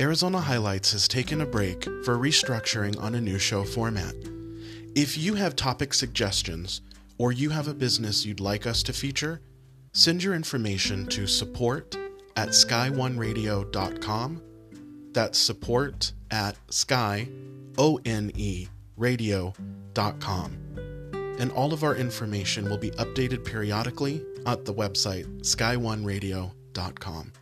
Arizona Highlights has taken a break for restructuring on a new show format. If you have topic suggestions or you have a business you'd like us to feature, send your information to support at skyoneradio.com. That's support at skyoneradio.com, And all of our information will be updated periodically at the website skyoneradio.com.